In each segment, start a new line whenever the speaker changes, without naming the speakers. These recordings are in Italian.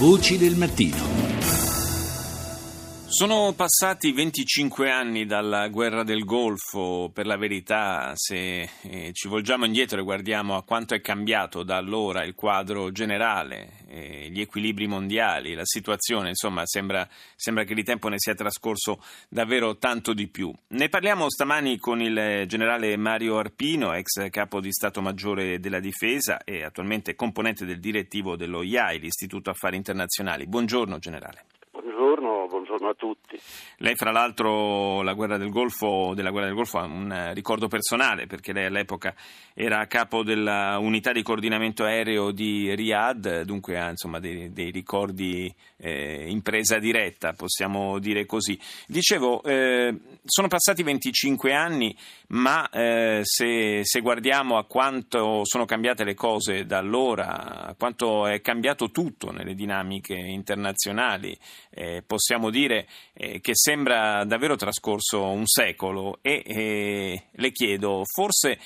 Voci del mattino.
Sono passati 25 anni dalla guerra del Golfo, per la verità se eh, ci volgiamo indietro e guardiamo a quanto è cambiato da allora il quadro generale, eh, gli equilibri mondiali, la situazione, insomma sembra, sembra, che di tempo ne sia trascorso davvero tanto di più. Ne parliamo stamani con il generale Mario Arpino, ex capo di Stato Maggiore della Difesa e attualmente componente del direttivo dello IAI, l'Istituto Affari Internazionali. Buongiorno generale
buongiorno a tutti.
Lei, fra l'altro, la guerra del Golfo, della guerra del Golfo ha un ricordo personale perché lei all'epoca era capo dell'unità di coordinamento aereo di Riyadh, dunque ha insomma, dei, dei ricordi eh, in presa diretta, possiamo dire così. Dicevo, eh, sono passati 25 anni, ma eh, se, se guardiamo a quanto sono cambiate le cose da allora, a quanto è cambiato tutto nelle dinamiche internazionali, eh, possiamo dire eh, che sembra davvero trascorso un secolo e eh, le chiedo, forse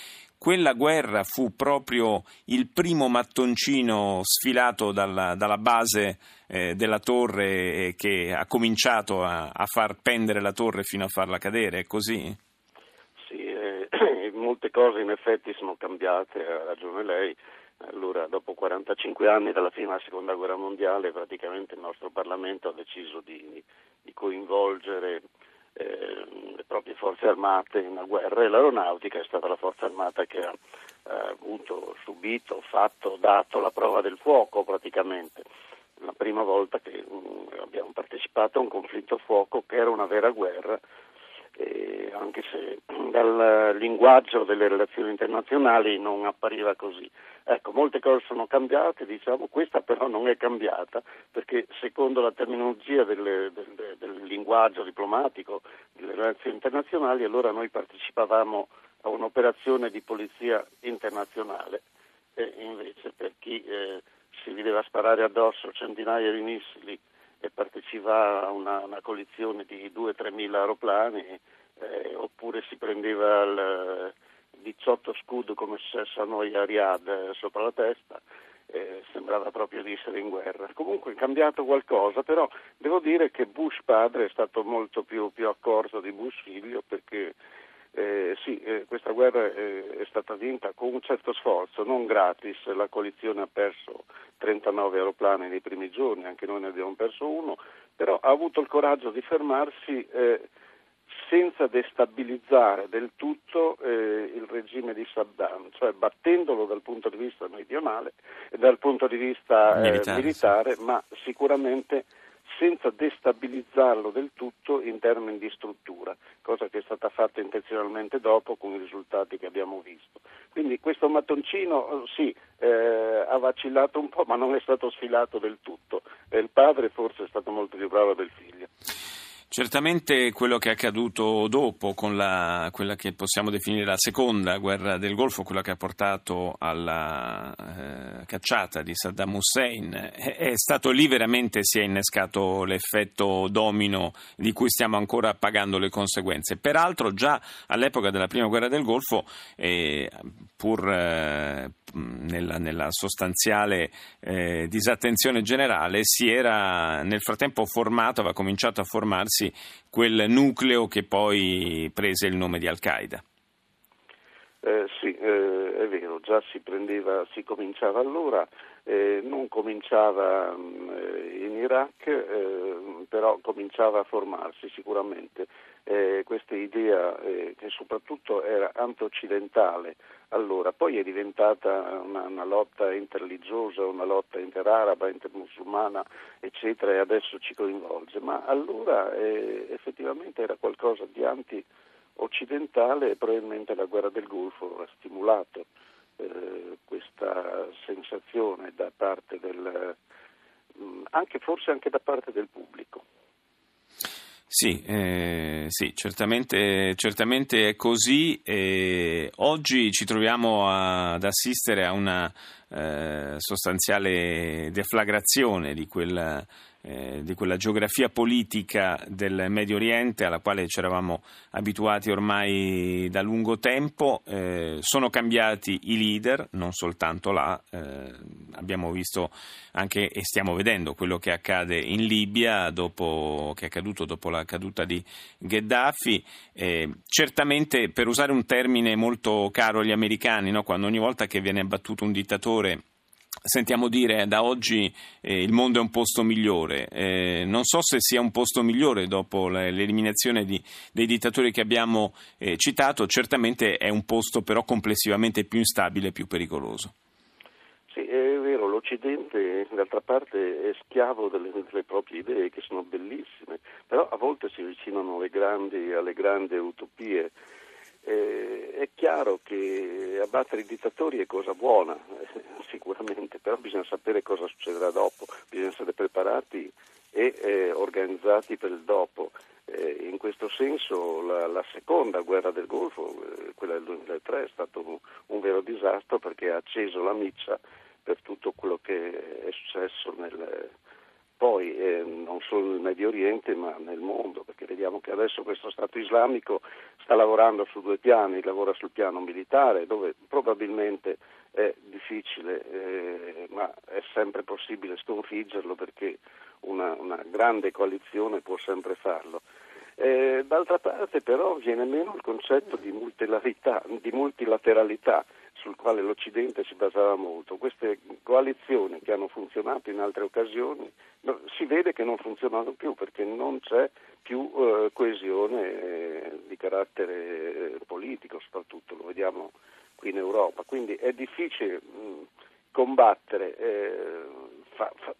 quella guerra fu proprio il primo mattoncino sfilato dalla, dalla base eh, della torre eh, che ha cominciato a, a, far pendere la torre fino a farla cadere, è così?
Sì, eh, molte cose in effetti sono cambiate, ha ragione lei. Allora, dopo 45 anni dalla fine della seconda guerra mondiale, praticamente il nostro Parlamento ha deciso di, di coinvolgere eh, le proprie forze armate in una guerra e l'aeronautica è stata la forza armata che ha eh, avuto, subito, fatto, dato la prova del fuoco praticamente. La prima volta che um, abbiamo partecipato a un conflitto fuoco che era una vera guerra eh, anche se dal linguaggio delle relazioni internazionali non appariva così. Ecco, molte cose sono cambiate, diciamo, questa però non è cambiata perché secondo la terminologia del, del, del linguaggio diplomatico delle relazioni internazionali, allora noi partecipavamo a un'operazione di polizia internazionale e invece per chi eh, si vedeva sparare addosso centinaia di missili e partecipa a una, una coalizione di 2-3 mila aeroplani eh, oppure si prendeva il 18 scudo come successo noi a Riyadh eh, sopra la testa eh, sembrava proprio di essere in guerra. Comunque è cambiato qualcosa, però devo dire che Bush padre è stato molto più, più accorto di Bush figlio perché eh, sì, eh, questa guerra è, è, stata vinta con un certo sforzo, non gratis, la coalizione ha perso 39 aeroplani nei primi giorni, anche noi ne abbiamo perso uno, però ha avuto il coraggio di fermarsi eh, senza destabilizzare del tutto eh, il regime di Saddam, cioè battendolo dal punto di vista meridionale e dal punto di vista eh, militare, militare sì. ma sicuramente senza destabilizzarlo del tutto in termini di struttura, cosa che è stata fatta intenzionalmente dopo con i risultati che abbiamo visto. Quindi questo mattoncino sì, eh, ha vacillato un po', ma non è stato sfilato del tutto. E il padre forse è stato molto più bravo del figlio.
Certamente quello che è accaduto dopo, con la, quella che possiamo definire la seconda guerra del Golfo, quella che ha portato alla eh, cacciata di Saddam Hussein, è, è, stato lì veramente si è innescato l'effetto domino di cui stiamo ancora pagando le conseguenze. Peraltro già all'epoca della prima guerra del Golfo, eh, pur eh, nella, nella, sostanziale eh, disattenzione generale, si era nel frattempo formato, aveva cominciato a formarsi quel nucleo che poi prese il nome di Al-Qaeda.
Eh, sì, eh, è vero, già si prendeva, si cominciava allora, eh, non cominciava mh, mm, in Iraq, eh, però cominciava a formarsi sicuramente. Eh, questa idea eh, che soprattutto era anti-occidentale allora, poi è diventata una, una, lotta interreligiosa, una lotta interaraba, intermusulmana, eccetera, e adesso ci coinvolge, ma allora eh, effettivamente era qualcosa di anti-occidentale e probabilmente la guerra del Golfo ha stimolato eh, questa sensazione da parte del, mh, anche, forse anche da parte del pubblico.
Sì, eh, sì certamente, certamente, è così. Eh, oggi ci troviamo ad assistere a una eh, sostanziale deflagrazione di quel eh, di quella geografia politica del Medio Oriente alla quale ci eravamo abituati ormai da lungo tempo. Eh, sono cambiati i leader, non soltanto là, eh, abbiamo visto anche e stiamo vedendo quello che accade in Libia, dopo, che è accaduto dopo la caduta di Gheddafi. Eh, certamente, per usare un termine molto caro agli americani, no? quando ogni volta che viene abbattuto un dittatore sentiamo dire da oggi eh, il mondo è un posto migliore. Eh, non so se sia un posto migliore dopo l'eliminazione di, dei dittatori che abbiamo eh, citato, certamente è un posto però complessivamente più instabile e più pericoloso.
Sì, è vero, l'Occidente d'altra parte è schiavo delle, delle, proprie idee che sono bellissime, però a volte si avvicinano alle grandi, alle grandi utopie. Eh, è chiaro che abbattere i dittatori è cosa buona, sicuramente, però bisogna sapere cosa succederà dopo, bisogna essere preparati e eh, organizzati per il dopo. Eh, in questo senso la, la, seconda guerra del Golfo, eh, quella del 2003, è stato un, un, vero disastro perché ha acceso la miccia per tutto quello che è successo nel, poi eh, non solo nel Medio Oriente ma nel mondo, vediamo che adesso questo Stato islamico sta lavorando su due piani, lavora sul piano militare dove probabilmente è difficile, eh, ma è sempre possibile sconfiggerlo perché una, una grande coalizione può sempre farlo. Eh, d'altra parte però viene meno il concetto di di multilateralità sul quale l'Occidente si basava molto. Queste coalizioni che hanno funzionato in altre occasioni si vede che non funzionano più perché non c'è più eh, coesione eh, di carattere politico, soprattutto lo vediamo qui in Europa, quindi è difficile mh, combattere, eh, fa, fa,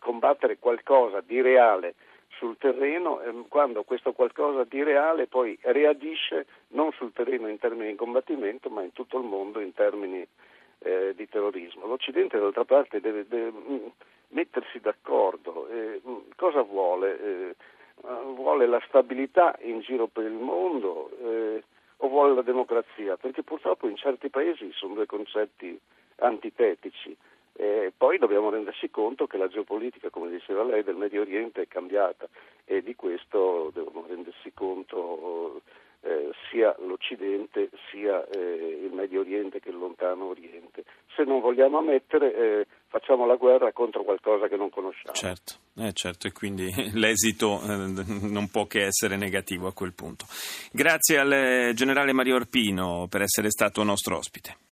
combattere, qualcosa di reale sul terreno eh, quando questo qualcosa di reale poi reagisce non sul terreno in termini di combattimento ma in tutto il mondo in termini eh, di terrorismo. L'Occidente d'altra parte deve, deve mh, mettersi d'accordo. Mh, cosa vuole? Eh, vuole la stabilità in giro per il mondo eh, o vuole la democrazia, perché purtroppo in certi paesi sono due concetti antitetici. E poi dobbiamo renderci conto che la geopolitica, come diceva lei, del Medio Oriente è cambiata e di questo devono rendersi conto eh, sia l'Occidente sia eh, il Medio Oriente che il lontano Oriente. Se non vogliamo ammettere, eh, facciamo la guerra contro qualcosa che non conosciamo.
Certo, eh, certo e quindi l'esito eh, non può che essere negativo a quel punto. Grazie al generale Mario Arpino per essere stato nostro ospite.